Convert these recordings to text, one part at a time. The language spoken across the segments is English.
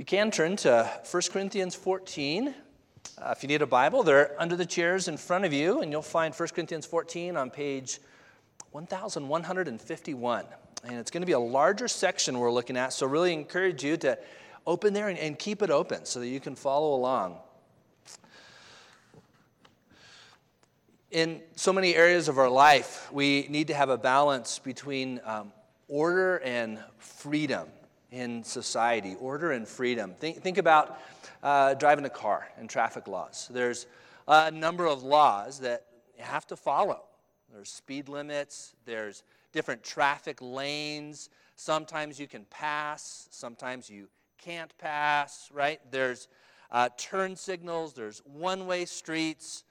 We can turn to 1 Corinthians 14. Uh, if you need a Bible, they're under the chairs in front of you, and you'll find 1 Corinthians 14 on page 1151. And it's going to be a larger section we're looking at, so really encourage you to open there and, and keep it open so that you can follow along. In so many areas of our life, we need to have a balance between um, order and freedom in society order and freedom. Think, think about uh, driving a car and traffic laws. There's a number of laws that you have to follow. There's speed limits, there's different traffic lanes. Sometimes you can pass, sometimes you can't pass, right? There's uh, turn signals, there's one way streets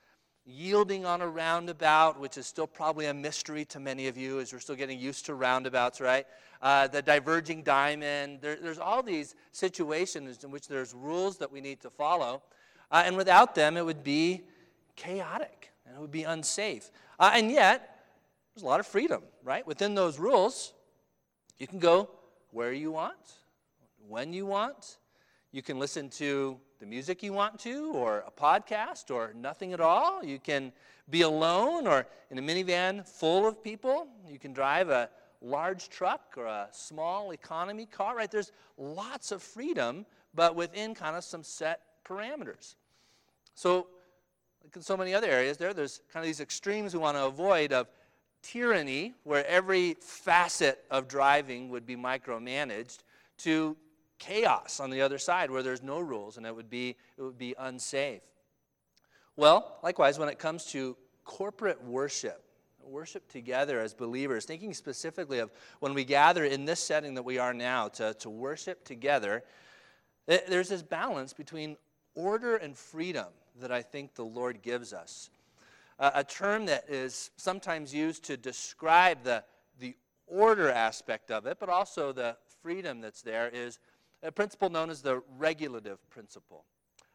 yielding on a roundabout, which is still probably a mystery to many of you as we're still getting used to roundabouts, right? Uh, the diverging diamond. There, there's all these situations in which there's rules that we need to follow. Uh, and without them, it would be chaotic and it would be unsafe. Uh, and yet, there's a lot of freedom, right? Within those rules, you can go where you want, when you want. You can listen to the music you want to, or a podcast, or nothing at all. You can be alone or in a minivan full of people. You can drive a large truck or a small economy car, right? There's lots of freedom, but within kind of some set parameters. So, like in so many other areas, there, there's kind of these extremes we want to avoid of tyranny, where every facet of driving would be micromanaged, to chaos on the other side where there's no rules and it would be, it would be unsafe. Well, likewise, when it comes to corporate worship, worship together as believers, thinking specifically of when we gather in this setting that we are now to, to worship together, there's this balance between order and freedom that I think the Lord gives us. Uh, a term that is sometimes used to describe the, the order aspect of it, but also the freedom that's there, is a principle known as the regulative principle.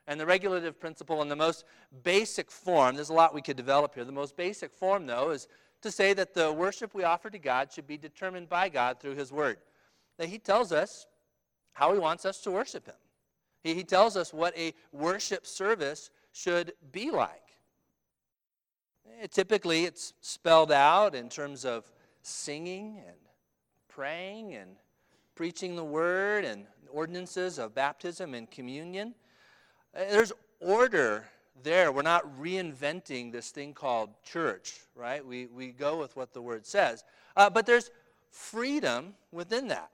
And the regulative principle, in the most basic form, there's a lot we could develop here. The most basic form, though, is to say that the worship we offer to God should be determined by God through His Word. That He tells us how He wants us to worship Him, He, he tells us what a worship service should be like. Eh, typically, it's spelled out in terms of singing and praying and preaching the Word and ordinances of baptism and communion. Uh, there's order there. We're not reinventing this thing called church, right? We, we go with what the word says. Uh, but there's freedom within that,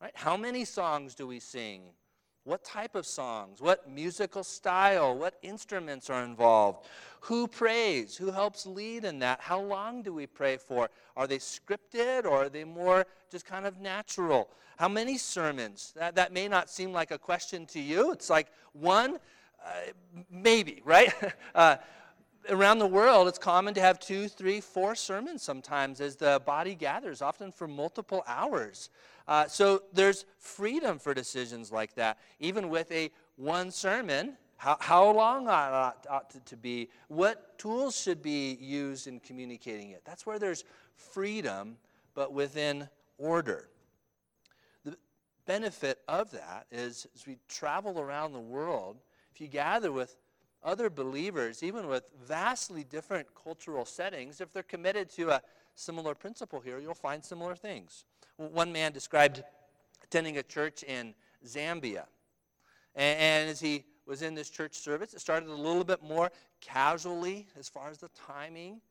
right? How many songs do we sing? What type of songs? What musical style? What instruments are involved? Who prays? Who helps lead in that? How long do we pray for? Are they scripted or are they more just kind of natural? How many sermons? That, that may not seem like a question to you. It's like one, uh, maybe, right? uh, around the world, it's common to have two, three, four sermons sometimes as the body gathers, often for multiple hours. Uh, so there's freedom for decisions like that. Even with a one sermon, how, how long ought, ought to, to be, what tools should be used in communicating it. That's where there's freedom, but within order. The benefit of that is as we travel around the world, if you gather with other believers, even with vastly different cultural settings, if they're committed to a similar principle here, you'll find similar things. One man described attending a church in Zambia. And, as he was in this church service, it started a little bit more casually as far as the timing.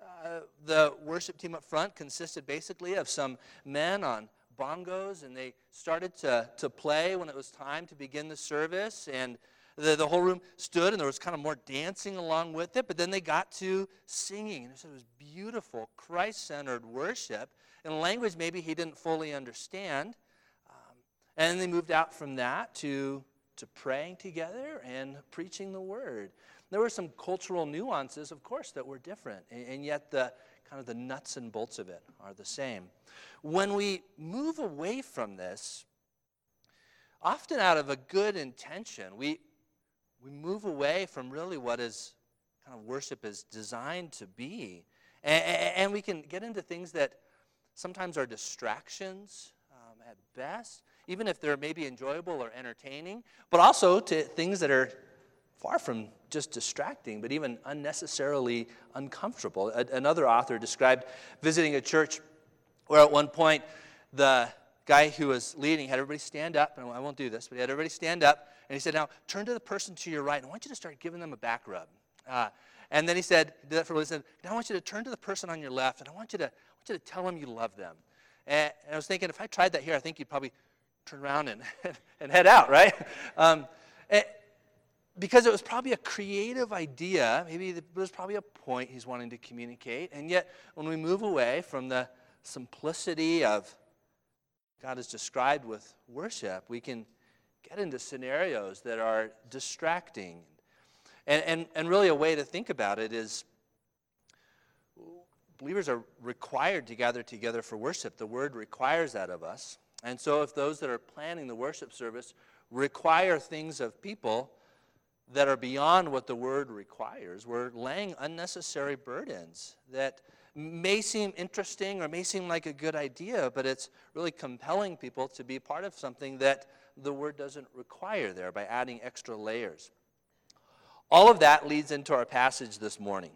Uh, the worship team up front consisted basically of some men on bongos, and they started to, to play when it was time to begin the service. And the, the whole room stood and there was kind of more dancing along with it, but then they got to singing. And it was beautiful, Christ centered worship in a language maybe he didn't fully understand. Um, and they moved out from that to, to praying together and preaching the word. There were some cultural nuances, of course, that were different, and, and yet the kind of the nuts and bolts of it are the same. When we move away from this, often out of a good intention, we, we move away from really what is kind of worship is designed to be. And, and we can get into things that sometimes are distractions um, at best. even if they're maybe enjoyable or entertaining, but also to things that are far from just distracting, but even unnecessarily uncomfortable. A- another author described visiting a church where at one point the guy who was leading had everybody stand up, and I won't do this, but he had everybody stand up, and he said, Now turn to the person to your right, and I want you to start giving them a back rub. Uh, and then he said, he did that for a said, Now I want you to turn to the person on your left, and I want you to, I want you to tell them you love them. And, and I was thinking, if I tried that here, I think you'd probably turn around and, and head out, right? Um, and, because it was probably a creative idea. Maybe there was probably a point he's wanting to communicate. And yet, when we move away from the simplicity of God is described with worship, we can get into scenarios that are distracting. And, and, and really, a way to think about it is believers are required to gather together for worship. The word requires that of us. And so, if those that are planning the worship service require things of people, that are beyond what the word requires. We're laying unnecessary burdens that may seem interesting or may seem like a good idea, but it's really compelling people to be part of something that the word doesn't require there by adding extra layers. All of that leads into our passage this morning.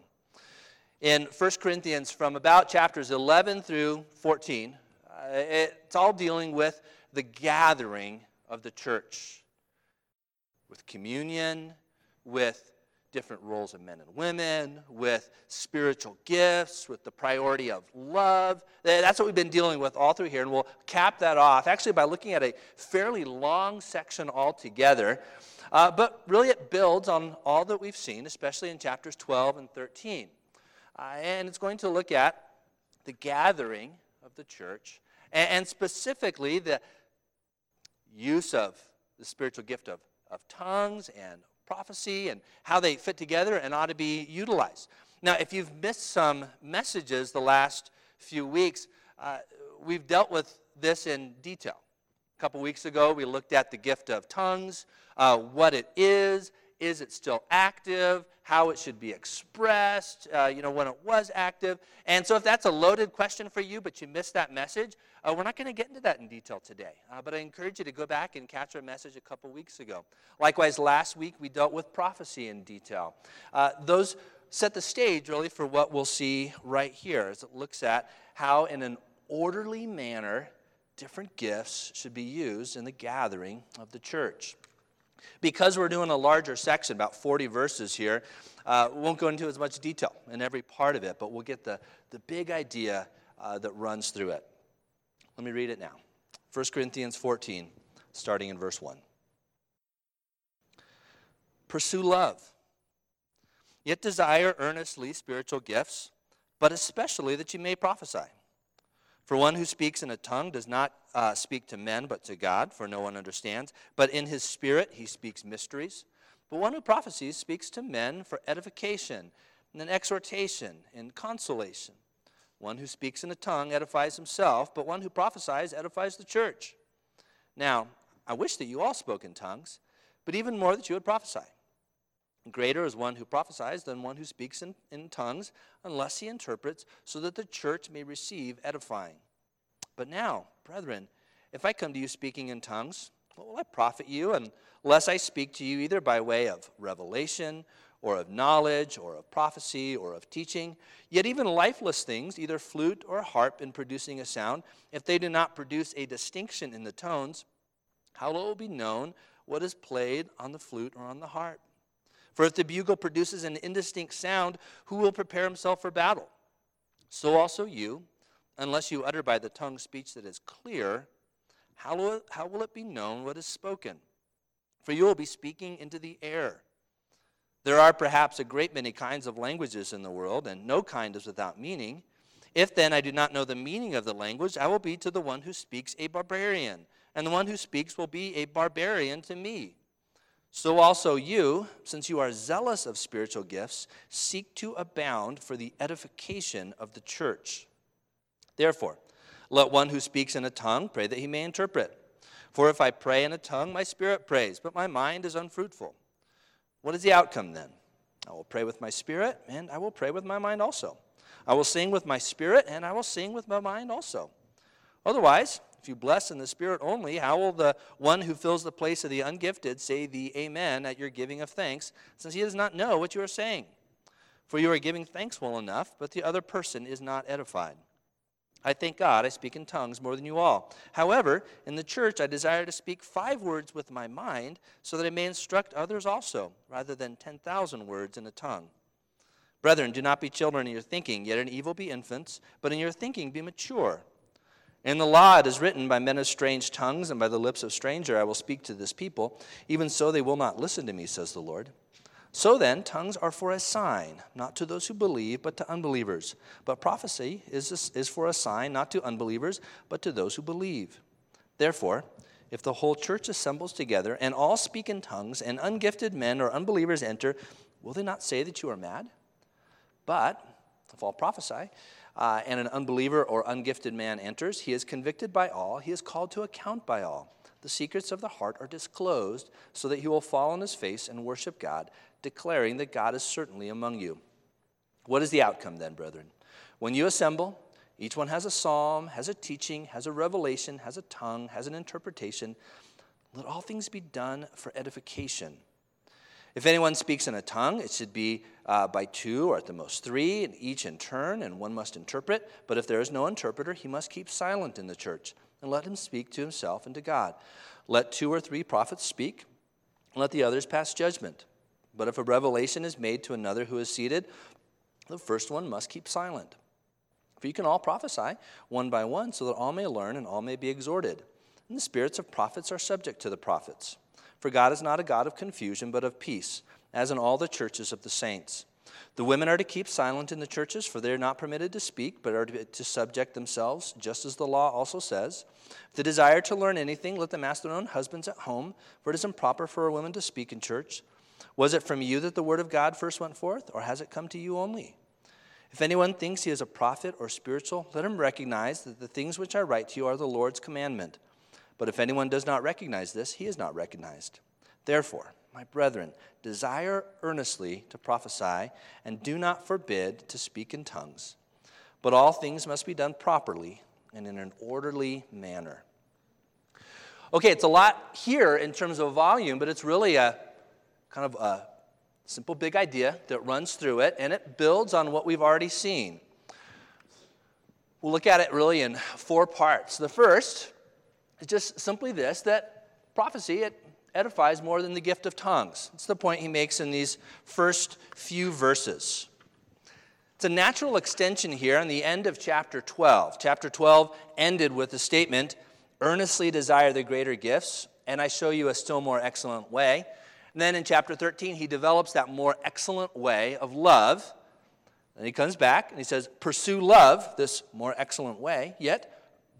In 1 Corinthians, from about chapters 11 through 14, uh, it's all dealing with the gathering of the church, with communion with different roles of men and women, with spiritual gifts, with the priority of love. That's what we've been dealing with all through here, and we'll cap that off actually by looking at a fairly long section altogether. Uh, but really, it builds on all that we've seen, especially in chapters 12 and 13. Uh, and it's going to look at the gathering of the church, and, and specifically the use of the spiritual gift of, of tongues and prophecy and how they fit together and ought to be utilized. Now, if you've missed some messages the last few weeks, uh, we've dealt with this in detail. A couple weeks ago, we looked at the gift of tongues, uh, what it is, is it still active, how it should be expressed, uh, you know, when it was active. And so, if that's a loaded question for you, but you missed that message, uh, we're not going to get into that in detail today. Uh, but I encourage you to go back and catch our message a couple weeks ago. Likewise, last week we dealt with prophecy in detail. Uh, those set the stage really for what we'll see right here as it looks at how, in an orderly manner, different gifts should be used in the gathering of the church. Because we're doing a larger section, about 40 verses here, uh, we won't go into as much detail in every part of it, but we'll get the, the big idea uh, that runs through it. Let me read it now 1 Corinthians 14, starting in verse 1. Pursue love, yet desire earnestly spiritual gifts, but especially that you may prophesy. For one who speaks in a tongue does not uh, speak to men, but to God, for no one understands. But in his spirit he speaks mysteries. But one who prophesies speaks to men for edification, and exhortation, and consolation. One who speaks in a tongue edifies himself, but one who prophesies edifies the church. Now, I wish that you all spoke in tongues, but even more that you would prophesy. Greater is one who prophesies than one who speaks in, in tongues, unless he interprets, so that the church may receive edifying. But now, brethren, if I come to you speaking in tongues, what will I profit you unless I speak to you either by way of revelation, or of knowledge, or of prophecy, or of teaching? Yet even lifeless things, either flute or harp in producing a sound, if they do not produce a distinction in the tones, how will it be known what is played on the flute or on the harp? For if the bugle produces an indistinct sound, who will prepare himself for battle? So also you, unless you utter by the tongue speech that is clear, how will, it, how will it be known what is spoken? For you will be speaking into the air. There are perhaps a great many kinds of languages in the world, and no kind is without meaning. If then I do not know the meaning of the language, I will be to the one who speaks a barbarian, and the one who speaks will be a barbarian to me. So also you, since you are zealous of spiritual gifts, seek to abound for the edification of the church. Therefore, let one who speaks in a tongue pray that he may interpret. For if I pray in a tongue, my spirit prays, but my mind is unfruitful. What is the outcome then? I will pray with my spirit, and I will pray with my mind also. I will sing with my spirit, and I will sing with my mind also. Otherwise, If you bless in the Spirit only, how will the one who fills the place of the ungifted say the Amen at your giving of thanks, since he does not know what you are saying? For you are giving thanks well enough, but the other person is not edified. I thank God I speak in tongues more than you all. However, in the church I desire to speak five words with my mind, so that I may instruct others also, rather than 10,000 words in a tongue. Brethren, do not be children in your thinking, yet in evil be infants, but in your thinking be mature. In the law it is written, By men of strange tongues and by the lips of stranger I will speak to this people. Even so they will not listen to me, says the Lord. So then, tongues are for a sign, not to those who believe, but to unbelievers. But prophecy is, is for a sign, not to unbelievers, but to those who believe. Therefore, if the whole church assembles together and all speak in tongues, and ungifted men or unbelievers enter, will they not say that you are mad? But if all prophesy, uh, and an unbeliever or ungifted man enters, he is convicted by all, he is called to account by all. The secrets of the heart are disclosed so that he will fall on his face and worship God, declaring that God is certainly among you. What is the outcome then, brethren? When you assemble, each one has a psalm, has a teaching, has a revelation, has a tongue, has an interpretation. Let all things be done for edification. If anyone speaks in a tongue, it should be uh, by two or at the most three, and each in turn, and one must interpret. But if there is no interpreter, he must keep silent in the church, and let him speak to himself and to God. Let two or three prophets speak, and let the others pass judgment. But if a revelation is made to another who is seated, the first one must keep silent. For you can all prophesy one by one, so that all may learn and all may be exhorted. And the spirits of prophets are subject to the prophets. For God is not a God of confusion, but of peace, as in all the churches of the saints. The women are to keep silent in the churches, for they are not permitted to speak, but are to subject themselves, just as the law also says. If they desire to learn anything, let them ask their own husbands at home, for it is improper for a woman to speak in church. Was it from you that the word of God first went forth, or has it come to you only? If anyone thinks he is a prophet or spiritual, let him recognize that the things which I write to you are the Lord's commandment. But if anyone does not recognize this, he is not recognized. Therefore, my brethren, desire earnestly to prophesy, and do not forbid to speak in tongues. But all things must be done properly and in an orderly manner. Okay, it's a lot here in terms of volume, but it's really a kind of a simple big idea that runs through it, and it builds on what we've already seen. We'll look at it really in four parts. The first is just simply this that prophecy, it edifies more than the gift of tongues. It's the point he makes in these first few verses. It's a natural extension here on the end of chapter 12. Chapter 12 ended with the statement, earnestly desire the greater gifts, and I show you a still more excellent way. And then in chapter 13, he develops that more excellent way of love. Then he comes back and he says, Pursue love, this more excellent way, yet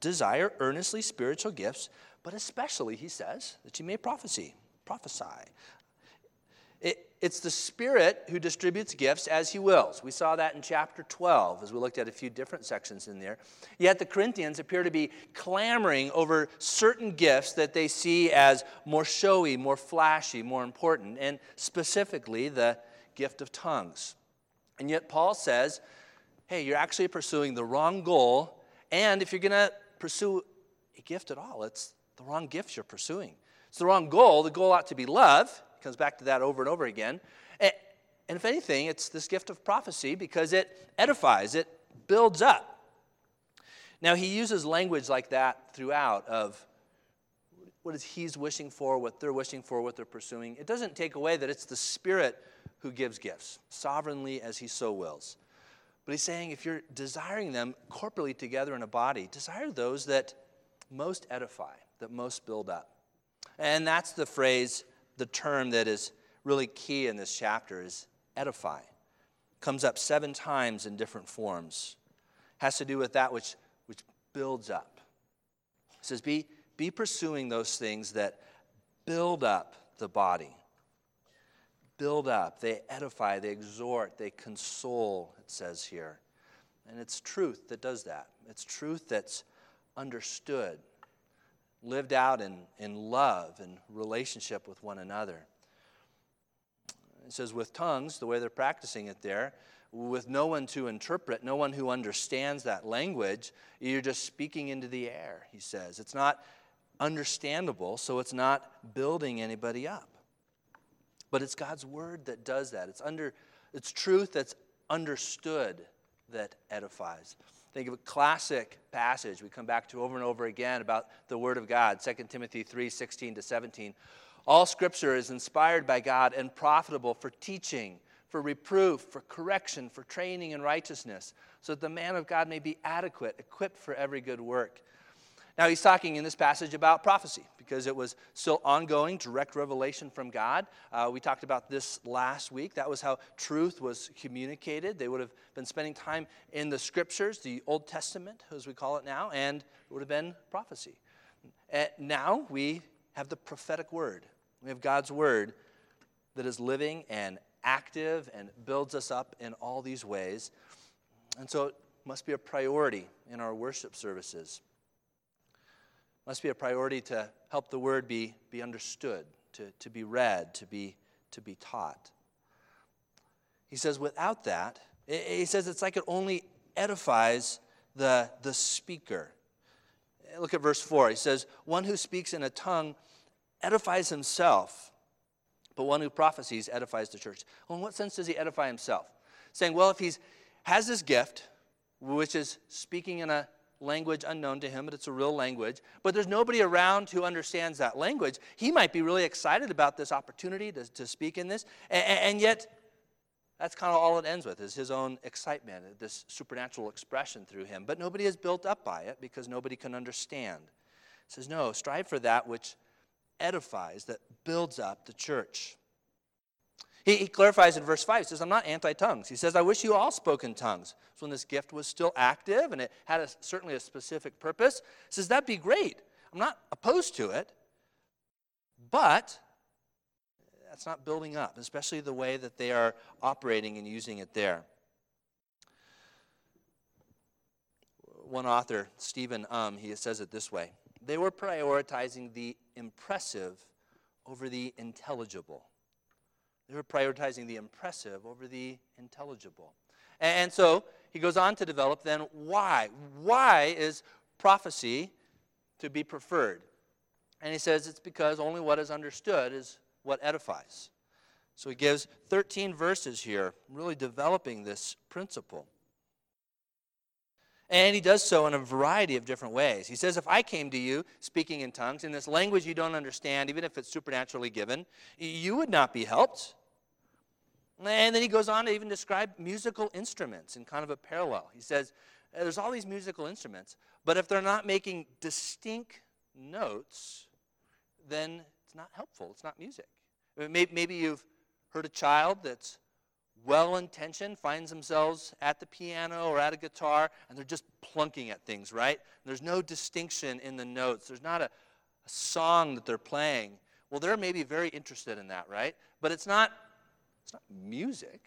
desire earnestly spiritual gifts, but especially, he says, that you may prophesy, prophesy. It, it's the Spirit who distributes gifts as He wills. We saw that in chapter 12 as we looked at a few different sections in there. Yet the Corinthians appear to be clamoring over certain gifts that they see as more showy, more flashy, more important, and specifically the gift of tongues. And yet Paul says, hey, you're actually pursuing the wrong goal. And if you're going to pursue a gift at all, it's the wrong gifts you're pursuing. It's the wrong goal. The goal ought to be love. It comes back to that over and over again. And, and if anything, it's this gift of prophecy because it edifies, it builds up. Now, he uses language like that throughout of what is he's wishing for, what they're wishing for, what they're pursuing. It doesn't take away that it's the Spirit who gives gifts, sovereignly as he so wills. But he's saying if you're desiring them corporately together in a body, desire those that most edify, that most build up. And that's the phrase, the term that is really key in this chapter is edify. Comes up seven times in different forms. Has to do with that which, which builds up. It says, be, be pursuing those things that build up the body build up, they edify, they exhort, they console, it says here. And it's truth that does that. It's truth that's understood, lived out in, in love and relationship with one another. It says, with tongues, the way they're practicing it there, with no one to interpret, no one who understands that language, you're just speaking into the air, he says. It's not understandable, so it's not building anybody up. But it's God's word that does that. It's under it's truth that's understood that edifies. Think of a classic passage we come back to over and over again about the word of God, 2 Timothy 3, 16 to 17. All scripture is inspired by God and profitable for teaching, for reproof, for correction, for training in righteousness, so that the man of God may be adequate, equipped for every good work. Now, he's talking in this passage about prophecy because it was still ongoing, direct revelation from God. Uh, we talked about this last week. That was how truth was communicated. They would have been spending time in the scriptures, the Old Testament, as we call it now, and it would have been prophecy. And now we have the prophetic word. We have God's word that is living and active and builds us up in all these ways. And so it must be a priority in our worship services. Must be a priority to help the word be, be understood, to, to be read, to be, to be taught. He says, without that, he says it's like it only edifies the, the speaker. Look at verse 4. He says, One who speaks in a tongue edifies himself, but one who prophesies edifies the church. Well, in what sense does he edify himself? Saying, well, if he has this gift, which is speaking in a language unknown to him, but it's a real language, but there's nobody around who understands that language, he might be really excited about this opportunity to, to speak in this, and, and yet that's kind of all it ends with is his own excitement, this supernatural expression through him. But nobody is built up by it because nobody can understand. He says, no, strive for that which edifies, that builds up the church. He, he clarifies in verse 5, he says, I'm not anti tongues. He says, I wish you all spoke in tongues. So when this gift was still active and it had a, certainly a specific purpose, he says, That'd be great. I'm not opposed to it, but that's not building up, especially the way that they are operating and using it there. One author, Stephen Um, he says it this way they were prioritizing the impressive over the intelligible. They were prioritizing the impressive over the intelligible. And so he goes on to develop then why. Why is prophecy to be preferred? And he says it's because only what is understood is what edifies. So he gives 13 verses here, really developing this principle. And he does so in a variety of different ways. He says, If I came to you speaking in tongues in this language you don't understand, even if it's supernaturally given, you would not be helped. And then he goes on to even describe musical instruments in kind of a parallel. He says, uh, There's all these musical instruments, but if they're not making distinct notes, then it's not helpful. It's not music. Maybe you've heard a child that's well intentioned finds themselves at the piano or at a guitar and they're just plunking at things, right? There's no distinction in the notes. There's not a, a song that they're playing. Well, they're maybe very interested in that, right? But it's not, it's not music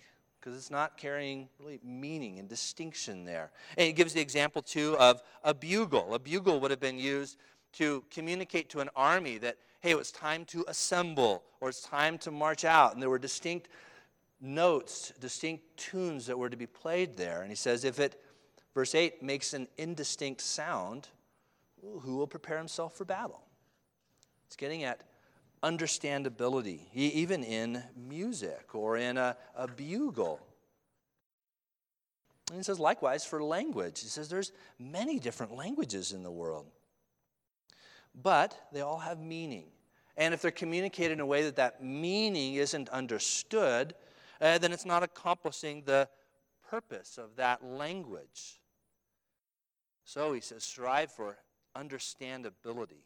because it's not carrying really meaning and distinction there. And it gives the example, too, of a bugle. A bugle would have been used to communicate to an army that, hey, it was time to assemble or it's time to march out. And there were distinct notes, distinct tunes that were to be played there. And he says, if it, verse 8, makes an indistinct sound, who will prepare himself for battle? It's getting at understandability, even in music or in a, a bugle. And he says, likewise, for language. He says there's many different languages in the world, but they all have meaning. And if they're communicated in a way that that meaning isn't understood, uh, then it's not accomplishing the purpose of that language. So he says, strive for understandability.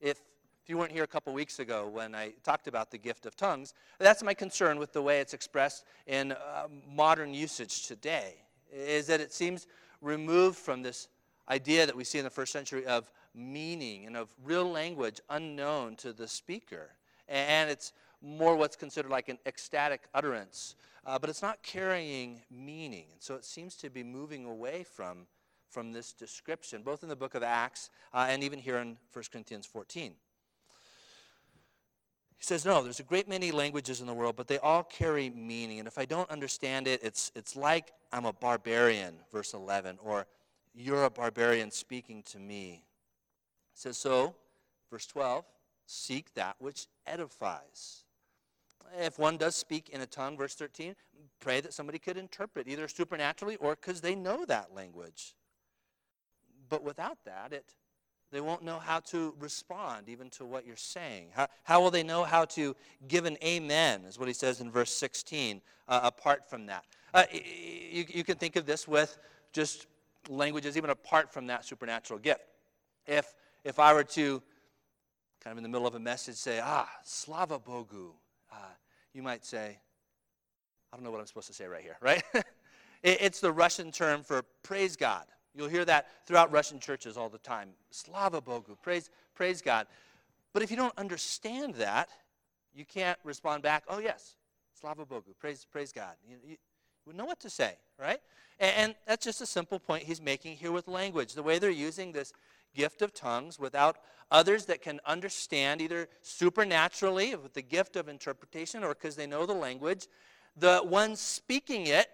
If, if you weren't here a couple weeks ago when I talked about the gift of tongues, that's my concern with the way it's expressed in uh, modern usage today, is that it seems removed from this idea that we see in the first century of meaning and of real language unknown to the speaker. And it's more what's considered like an ecstatic utterance, uh, but it's not carrying meaning. And so it seems to be moving away from, from this description, both in the book of Acts uh, and even here in 1 Corinthians 14. He says, no, there's a great many languages in the world, but they all carry meaning. And if I don't understand it, it's, it's like I'm a barbarian, verse 11, or you're a barbarian speaking to me. It says, so, verse 12, seek that which edifies. If one does speak in a tongue, verse 13, pray that somebody could interpret, either supernaturally or because they know that language. But without that, it they won't know how to respond even to what you're saying. How, how will they know how to give an amen, is what he says in verse 16, uh, apart from that? Uh, you, you can think of this with just languages, even apart from that supernatural gift. If, if I were to, kind of in the middle of a message, say, ah, slava bogu, uh, you might say, I don't know what I'm supposed to say right here, right? it, it's the Russian term for praise God. You'll hear that throughout Russian churches all the time. Slava Bogu, praise, praise God. But if you don't understand that, you can't respond back, oh, yes, Slava Bogu, praise, praise God. You, you, you know what to say, right? And, and that's just a simple point he's making here with language. The way they're using this gift of tongues without others that can understand either supernaturally with the gift of interpretation or because they know the language. The one speaking it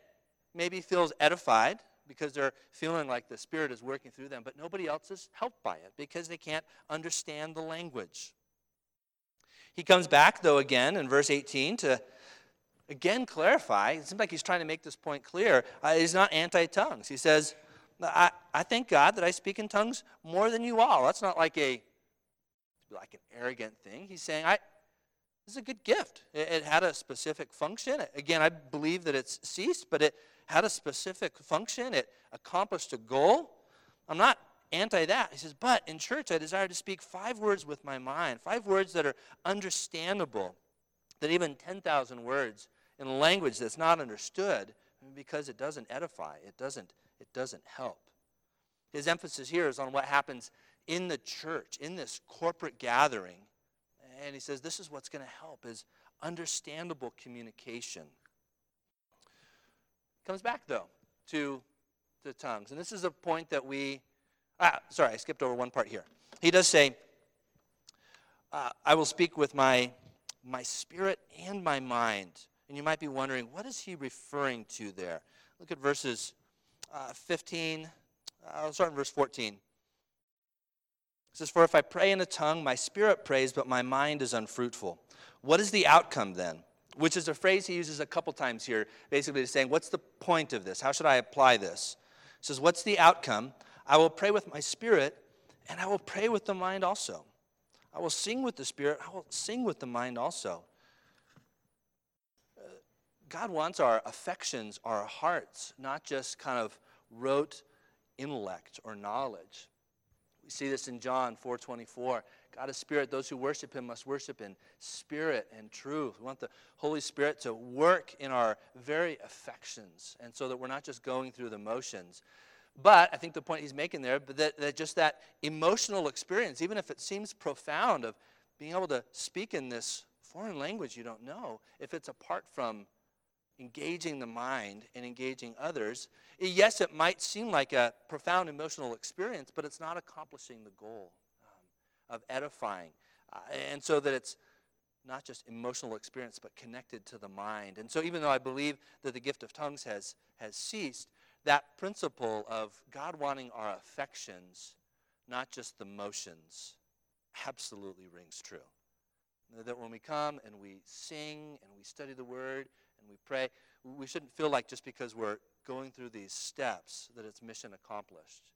maybe feels edified because they're feeling like the Spirit is working through them, but nobody else is helped by it because they can't understand the language. He comes back, though, again in verse 18 to again clarify. It seems like he's trying to make this point clear. Uh, he's not anti tongues. He says, I, I thank God that I speak in tongues more than you all. That's not like a like an arrogant thing. He's saying, I, this is a good gift. It, it, had a specific function. Again, I believe that it's ceased, but it had a specific function, it accomplished a goal. I'm not anti that. He says, but in church, I desire to speak five words with my mind, five words that are understandable, that even 10,000 words in a language that's not understood because it doesn't edify, it doesn't, it doesn't help. His emphasis here is on what happens in the church, in this corporate gathering. And he says this is what's going to help is understandable communication. Comes back, though, to the tongues. And this is a point that we, ah, sorry, I skipped over one part here. He does say, uh, I will speak with my, my spirit and my mind. And you might be wondering, what is he referring to there? Look at verses uh, 15. I'll start in verse 14. It says, For if I pray in a tongue, my spirit prays, but my mind is unfruitful. What is the outcome then? which is a phrase he uses a couple times here, basically saying, What's the point of this? How should I apply this? He says, What's the outcome? I will pray with my spirit, and I will pray with the mind also. I will sing with the spirit, I will sing with the mind also. God wants our affections, our hearts, not just kind of rote intellect or knowledge. We see this in John 4:24. God is spirit. Those who worship him must worship in spirit and truth. We want the Holy Spirit to work in our very affections, and so that we're not just going through the motions. But I think the point he's making there, but that, that just that emotional experience, even if it seems profound, of being able to speak in this foreign language you don't know, if it's apart from engaging the mind and engaging others, yes, it might seem like a profound emotional experience, but it's not accomplishing the goal of edifying. Uh, and so that it's not just emotional experience, but connected to the mind. And so, even though I believe that the gift of tongues has, has ceased, that principle of God wanting our affections, not just the motions, absolutely rings true. That when we come and we sing and we study the word and we pray, we shouldn't feel like just because we're going through these steps that it's mission accomplished.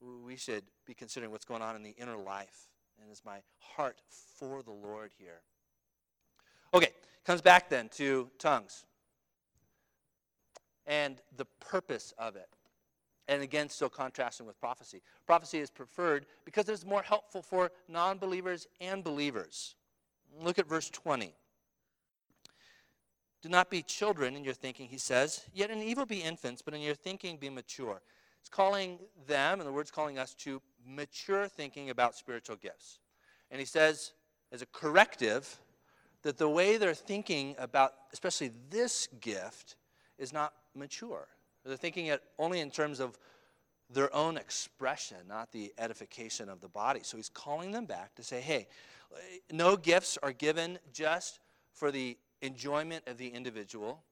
We should be considering what's going on in the inner life and is my heart for the Lord here. Okay, comes back then to tongues and the purpose of it. And again, still contrasting with prophecy. Prophecy is preferred because it's more helpful for non believers and believers. Look at verse 20. Do not be children in your thinking, he says, yet in evil be infants, but in your thinking be mature. It's calling them, and the word's calling us to mature thinking about spiritual gifts. And he says, as a corrective, that the way they're thinking about, especially this gift, is not mature. They're thinking it only in terms of their own expression, not the edification of the body. So he's calling them back to say, hey, no gifts are given just for the enjoyment of the individual,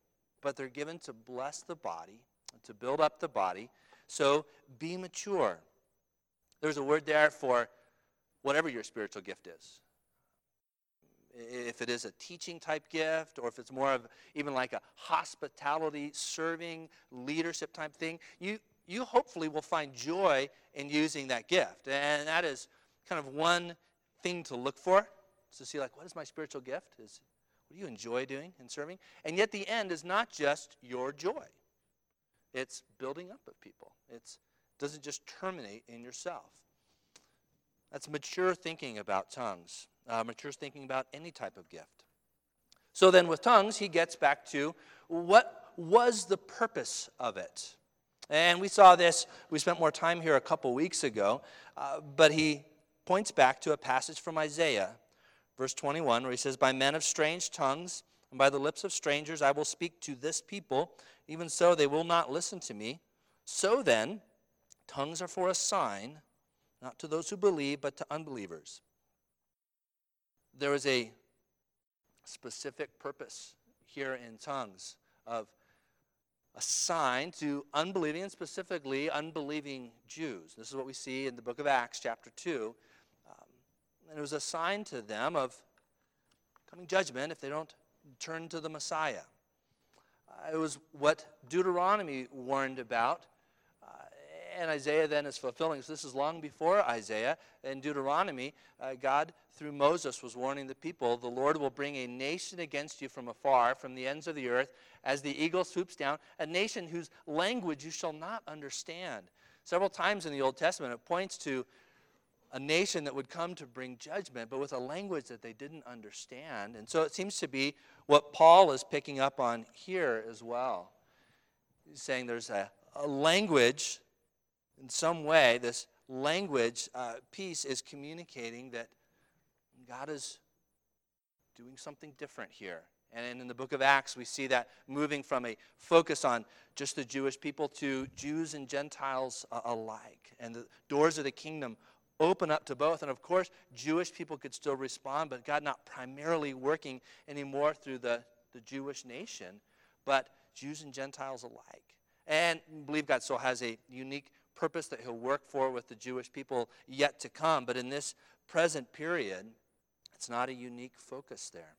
but they're given to bless the body, to build up the body. So be mature. There's a word there for whatever your spiritual gift is. If it is a teaching type gift, or if it's more of even like a hospitality, serving, leadership type thing, you, you hopefully will find joy in using that gift. And that is kind of one thing to look for, to see like, what is my spiritual gift? Is what do you enjoy doing and serving? And yet the end is not just your joy. It's building up of people. It doesn't just terminate in yourself. That's mature thinking about tongues, uh, mature thinking about any type of gift. So then, with tongues, he gets back to what was the purpose of it? And we saw this, we spent more time here a couple weeks ago, uh, but he points back to a passage from Isaiah, verse 21, where he says, By men of strange tongues and by the lips of strangers I will speak to this people, even so they will not listen to me. So then, tongues are for a sign not to those who believe, but to unbelievers. There is a specific purpose here in tongues of a sign to unbelieving and specifically unbelieving Jews. This is what we see in the book of Acts, chapter 2. And it was a sign to them of coming judgment if they don't turn to the Messiah. Uh, it was what Deuteronomy warned about and Isaiah then is fulfilling. So this is long before Isaiah. In Deuteronomy, uh, God, through Moses, was warning the people the Lord will bring a nation against you from afar, from the ends of the earth, as the eagle swoops down, a nation whose language you shall not understand. Several times in the Old Testament, it points to a nation that would come to bring judgment, but with a language that they didn't understand. And so it seems to be what Paul is picking up on here as well. He's saying there's a, a language in some way, this language uh, piece is communicating that God is doing something different here. And in the book of Acts, we see that moving from a focus on just the Jewish people to Jews and Gentiles uh, alike. And the doors of the kingdom open up to both. And of course, Jewish people could still respond, but God not primarily working anymore through the, the Jewish nation, but Jews and Gentiles alike. And believe God still has a unique purpose that he'll work for with the Jewish people yet to come. But in this present period, it's not a unique focus there.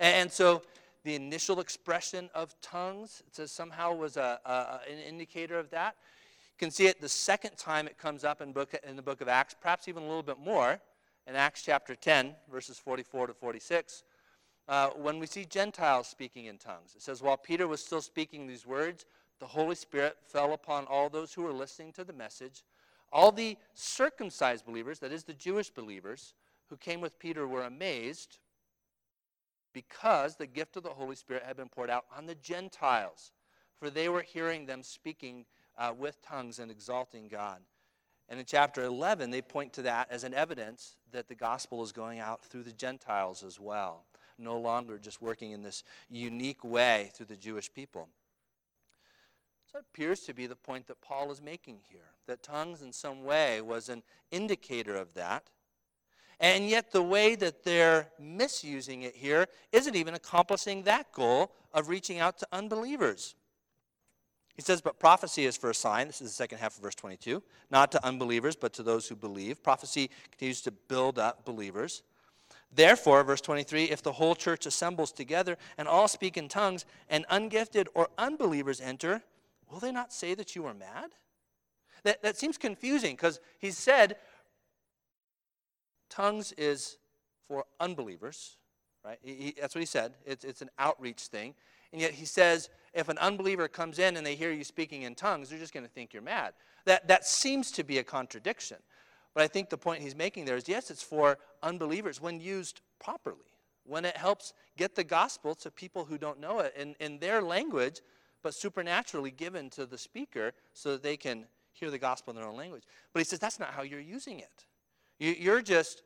And so the initial expression of tongues, it says somehow was a, a, an indicator of that. You can see it the second time it comes up in, book, in the book of Acts, perhaps even a little bit more, in Acts chapter 10, verses 44 to 46. Uh, when we see Gentiles speaking in tongues, it says, While Peter was still speaking these words, the Holy Spirit fell upon all those who were listening to the message. All the circumcised believers, that is, the Jewish believers, who came with Peter were amazed because the gift of the Holy Spirit had been poured out on the Gentiles, for they were hearing them speaking uh, with tongues and exalting God. And in chapter 11, they point to that as an evidence that the gospel is going out through the Gentiles as well, no longer just working in this unique way through the Jewish people. So that appears to be the point that Paul is making here, that tongues in some way was an indicator of that. And yet, the way that they're misusing it here isn't even accomplishing that goal of reaching out to unbelievers. He says, But prophecy is for a sign. This is the second half of verse 22. Not to unbelievers, but to those who believe. Prophecy continues to build up believers. Therefore, verse 23 if the whole church assembles together and all speak in tongues, and ungifted or unbelievers enter, will they not say that you are mad? That, that seems confusing because he said tongues is for unbelievers, right? He, he, that's what he said. It's, it's an outreach thing. And yet he says if an unbeliever comes in and they hear you speaking in tongues, they're just going to think you're mad. That, that seems to be a contradiction. But I think the point he's making there is yes, it's for unbelievers when used properly, when it helps get the gospel to people who don't know it in, in their language but supernaturally given to the speaker so that they can hear the gospel in their own language. But he says that's not how you're using it. You're just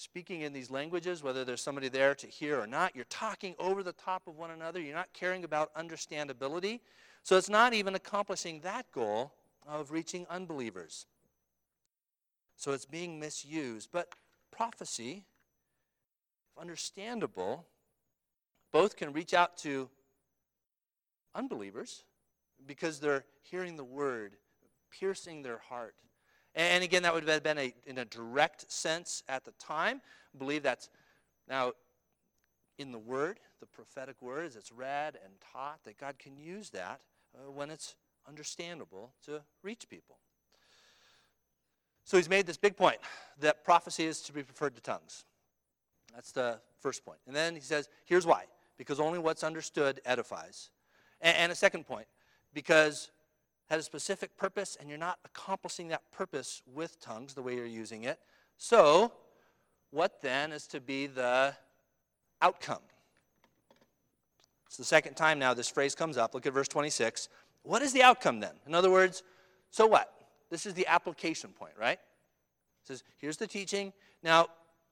speaking in these languages, whether there's somebody there to hear or not. You're talking over the top of one another. You're not caring about understandability. So it's not even accomplishing that goal of reaching unbelievers. So it's being misused. But prophecy, understandable, both can reach out to unbelievers because they're hearing the word, piercing their heart. And again, that would have been a, in a direct sense at the time. I believe that's now in the word, the prophetic Word, words, it's read and taught, that God can use that uh, when it's understandable to reach people. So he's made this big point that prophecy is to be preferred to tongues. That's the first point. And then he says, here's why because only what's understood edifies. And, and a second point, because has a specific purpose and you're not accomplishing that purpose with tongues the way you're using it. So, what then is to be the outcome? It's the second time now this phrase comes up. Look at verse 26. What is the outcome then? In other words, so what? This is the application point, right? It says, here's the teaching. Now,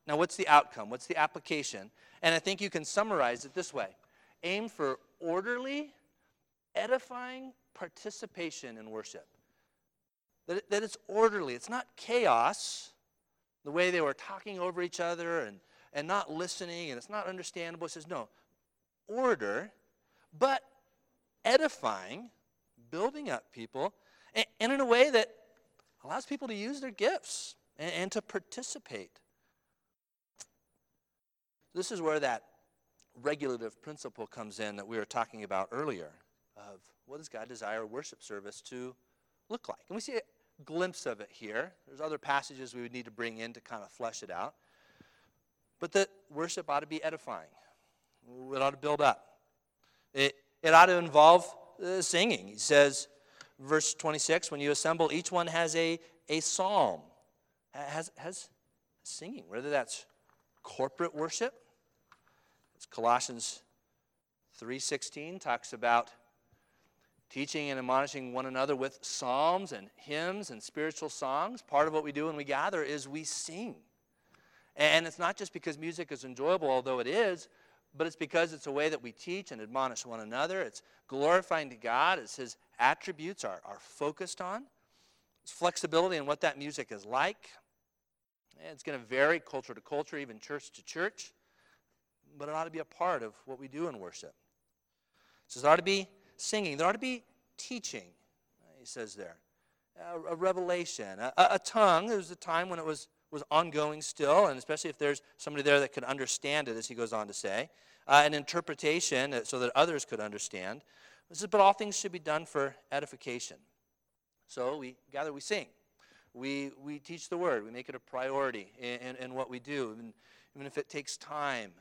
now what's the outcome? What's the application? And I think you can summarize it this way aim for orderly, edifying participation in worship. That, that it's orderly, it's not chaos, the way they were talking over each other and, and not listening, and it's not understandable. It says, no, order, but edifying, building up people, and, and in a way that allows people to use their gifts and, and to participate. This is where that regulative principle comes in that we were talking about earlier of what does God desire worship service to look like? And we see a glimpse of it here. There's other passages we would need to bring in to kind of flesh it out. But that worship ought to be edifying. It ought to build up. It, it ought to involve uh, singing. He says, verse 26 when you assemble each one has a, a psalm has, has singing whether that's corporate worship it's colossians 3.16 talks about teaching and admonishing one another with psalms and hymns and spiritual songs part of what we do when we gather is we sing and it's not just because music is enjoyable although it is but it's because it's a way that we teach and admonish one another. It's glorifying to God it's His attributes are, are focused on. It's flexibility in what that music is like. It's going to vary culture to culture, even church to church. But it ought to be a part of what we do in worship. So there ought to be singing. There ought to be teaching, he says there. A, a revelation, a, a tongue. There was a time when it was was ongoing still, and especially if there's somebody there that could understand it, as he goes on to say, uh, an interpretation so that others could understand. This is, but all things should be done for edification. So we gather, we sing, we we teach the word, we make it a priority in, in, in what we do, even, even if it takes time.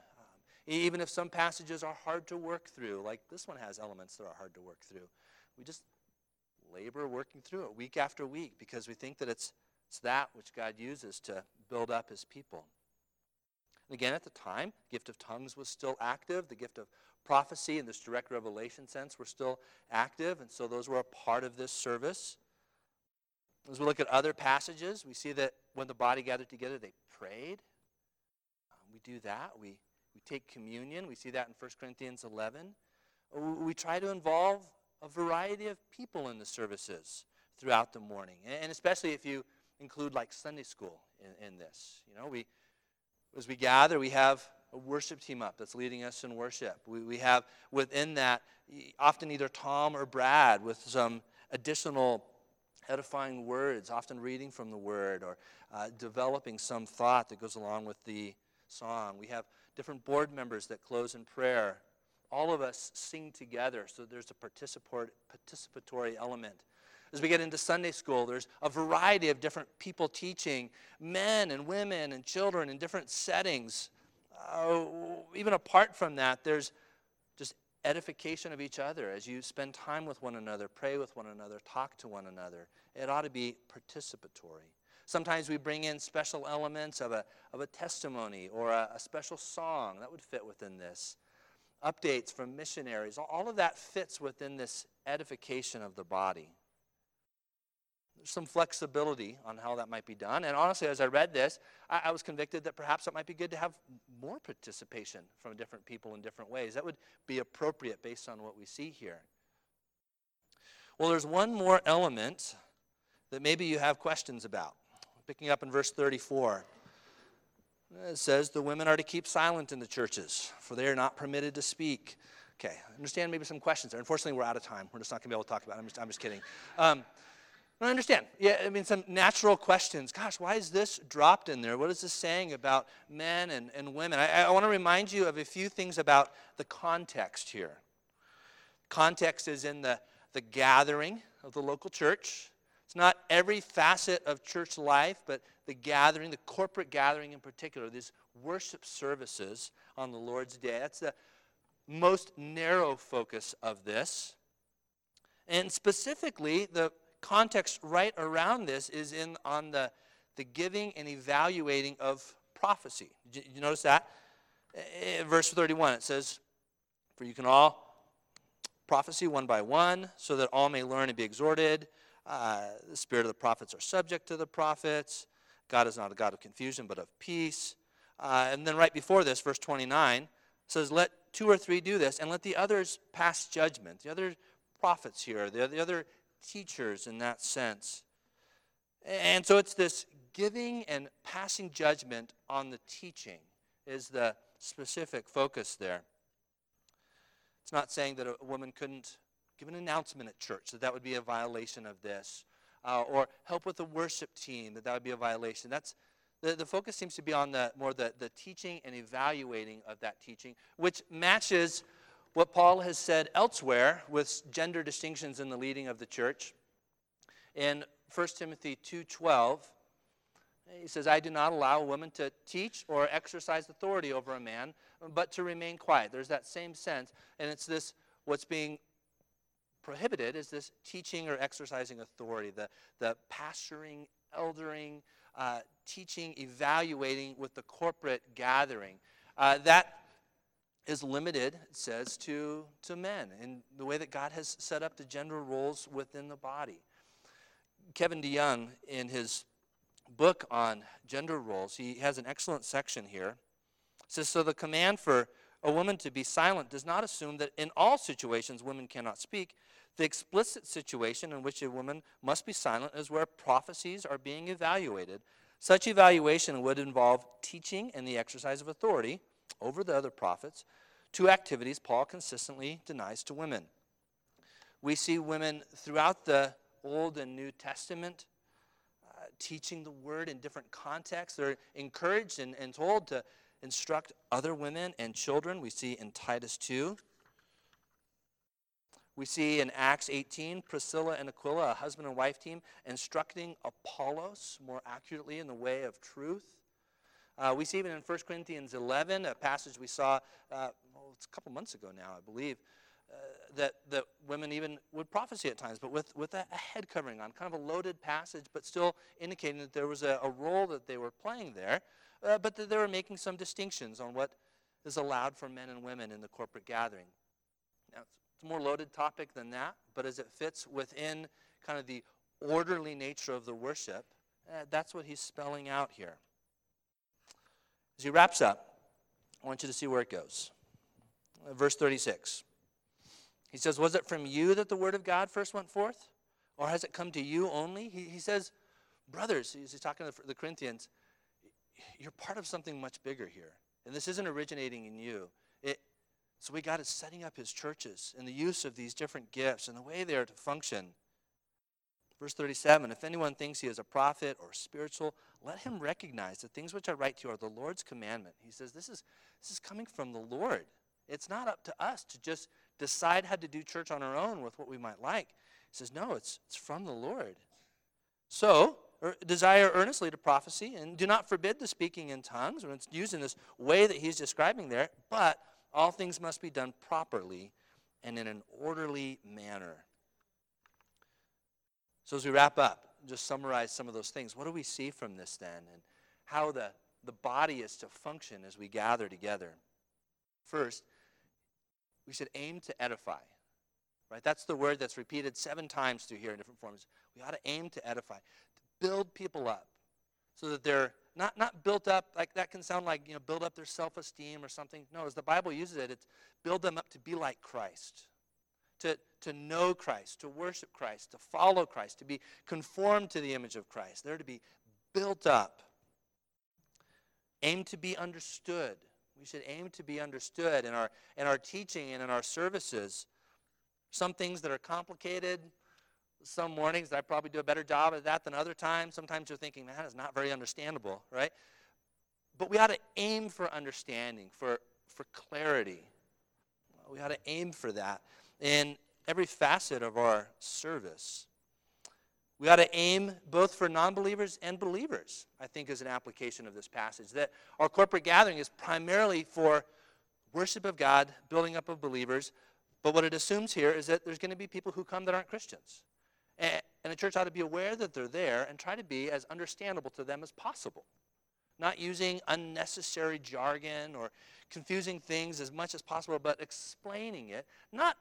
Even if some passages are hard to work through, like this one has elements that are hard to work through, we just labor working through it week after week because we think that it's it's that which God uses to build up his people. And again, at the time, gift of tongues was still active. The gift of prophecy in this direct revelation sense were still active, and so those were a part of this service. As we look at other passages, we see that when the body gathered together, they prayed. Um, we do that. We, we take communion. We see that in 1 Corinthians 11. We try to involve a variety of people in the services throughout the morning. And especially if you include like Sunday school in, in this. You know, we as we gather, we have a worship team up that's leading us in worship. We, we have within that often either Tom or Brad with some additional edifying words, often reading from the word or uh, developing some thought that goes along with the song. We have different board members that close in prayer. All of us sing together, so there's a participatory element as we get into Sunday school, there's a variety of different people teaching, men and women and children in different settings. Uh, even apart from that, there's just edification of each other as you spend time with one another, pray with one another, talk to one another. It ought to be participatory. Sometimes we bring in special elements of a, of a testimony or a, a special song that would fit within this. Updates from missionaries, all of that fits within this edification of the body There's some flexibility on how that might be done. And honestly, as I read this, I, I, was convicted that perhaps it might be good to have more participation from different people in different ways. That would be appropriate based on what we see here. Well, there's one more element that maybe you have questions about. Picking up in verse 34, it says, The women are to keep silent in the churches, for they are not permitted to speak. Okay, I understand maybe some questions there. Unfortunately, we're out of time. We're just not going to be able to talk about it. I'm just, I'm just kidding. Um, I understand. Yeah, I mean, some natural questions. Gosh, why is this dropped in there? What is this saying about men and, and women? I, I want to remind you of a few things about the context here. Context is in the, the gathering of the local church. It's not every facet of church life, but the gathering, the corporate gathering in particular, these worship services on the Lord's Day. That's the most narrow focus of this. And specifically, the context right around this is in on the, the giving and evaluating of prophecy. Did you notice that? In verse 31, it says, For you can all prophecy one by one, so that all may learn and be exhorted. Uh, the spirit of the prophets are subject to the prophets. God is not a God of confusion, but of peace. Uh, and then right before this, verse 29 says, Let two or three do this, and let the others pass judgment. The other prophets here, the, the other teachers in that sense. And so it's this giving and passing judgment on the teaching is the specific focus there. It's not saying that a woman couldn't give an announcement at church, that that would be a violation of this, uh, or help with the worship team, that that would be a violation. That's the, the focus seems to be on the more the, the teaching and evaluating of that teaching, which matches what Paul has said elsewhere with gender distinctions in the leading of the church. In 1 Timothy 2:12, he says, "I do not allow a woman to teach or exercise authority over a man, but to remain quiet." There's that same sense, and it's this what's being prohibited is this teaching or exercising authority, the, the pastoring, eldering, uh, teaching, evaluating with the corporate gathering. Uh, that is limited, it says, to, to men in the way that God has set up the gender roles within the body. Kevin DeYoung, in his book on gender roles, he has an excellent section here. It says, So the command for a woman to be silent does not assume that in all situations women cannot speak. The explicit situation in which a woman must be silent is where prophecies are being evaluated. Such evaluation would involve teaching and the exercise of authority over the other prophets, two activities Paul consistently denies to women. We see women throughout the Old and New Testament uh, teaching the word in different contexts. They're encouraged and, and told to instruct other women and children. We see in Titus 2. We see in Acts 18, Priscilla and Aquila, a husband and wife team, instructing Apollos more accurately in the way of truth. Uh, we see even in 1 Corinthians 11, a passage we saw, uh, well, it's a couple months ago now, I believe, uh, that, that women even would prophesy at times, but with, with a, a, head covering on, kind of a loaded passage, but still indicating that there was a, a role that they were playing there, uh, but that they were making some distinctions on what is allowed for men and women in the corporate gathering. Now, it's a more loaded topic than that, but as it fits within kind of the orderly nature of the worship, uh, that's what he's spelling out here. As he wraps up, I want you to see where it goes. Verse 36. He says, Was it from you that the word of God first went forth? Or has it come to you only? He, he says, Brothers, he's talking to the Corinthians, you're part of something much bigger here. And this isn't originating in you. It, so we got is setting up his churches and the use of these different gifts and the way they are to function. Verse 37 If anyone thinks he is a prophet or spiritual, let him recognize the things which I write to you are the Lord's commandment. He says this is, this is coming from the Lord. It's not up to us to just decide how to do church on our own with what we might like. He says, no, it's, it's from the Lord. So, Er, desire earnestly to prophecy, and do not forbid the speaking in tongues, when it's used in this way that he's describing there, but all things must be done properly and in an orderly manner. So, as we wrap up, just summarize some of those things. What do we see from this then, and how the, the body is to function as we gather together? First, we should aim to edify. Right? That's the word that's repeated seven times through here in different forms. We ought to aim to edify, build people up so that they're not, not built up, like that can sound like, you know, build up their self esteem or something. No, as the Bible uses it, it's build them up to be like Christ to, to know Christ, to worship Christ, to follow Christ, to be conformed to the image of Christ. They're to be built up. Aim to be understood. We should aim to be understood in our, in our teaching and in our services. Some things that are complicated, some mornings I probably do a better job at that than other times. Sometimes you're thinking, man, it's not very understandable, right? But we ought to aim for understanding, for, for clarity. We ought to aim for that in every facet of our service. We ought to aim both for non believers and believers, I think, is an application of this passage. That our corporate gathering is primarily for worship of God, building up of believers. But what it assumes here is that there's going to be people who come that aren't Christians. And, the church ought to be aware that they're there and try to be as understandable to them as possible. Not using unnecessary jargon or confusing things as much as possible, but explaining it. Not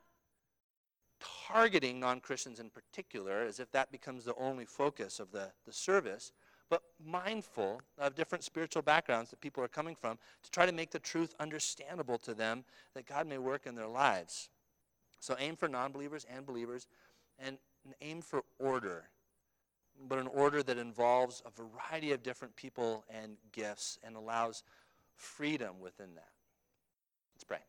targeting non Christians in particular, as if that becomes the only focus of the, the service, but mindful of different spiritual backgrounds that people are coming from to try to make the truth understandable to them that God may work in their lives. So aim for non believers and believers, and aim for order, but an order that involves a variety of different people and gifts and allows freedom within that. Let's pray.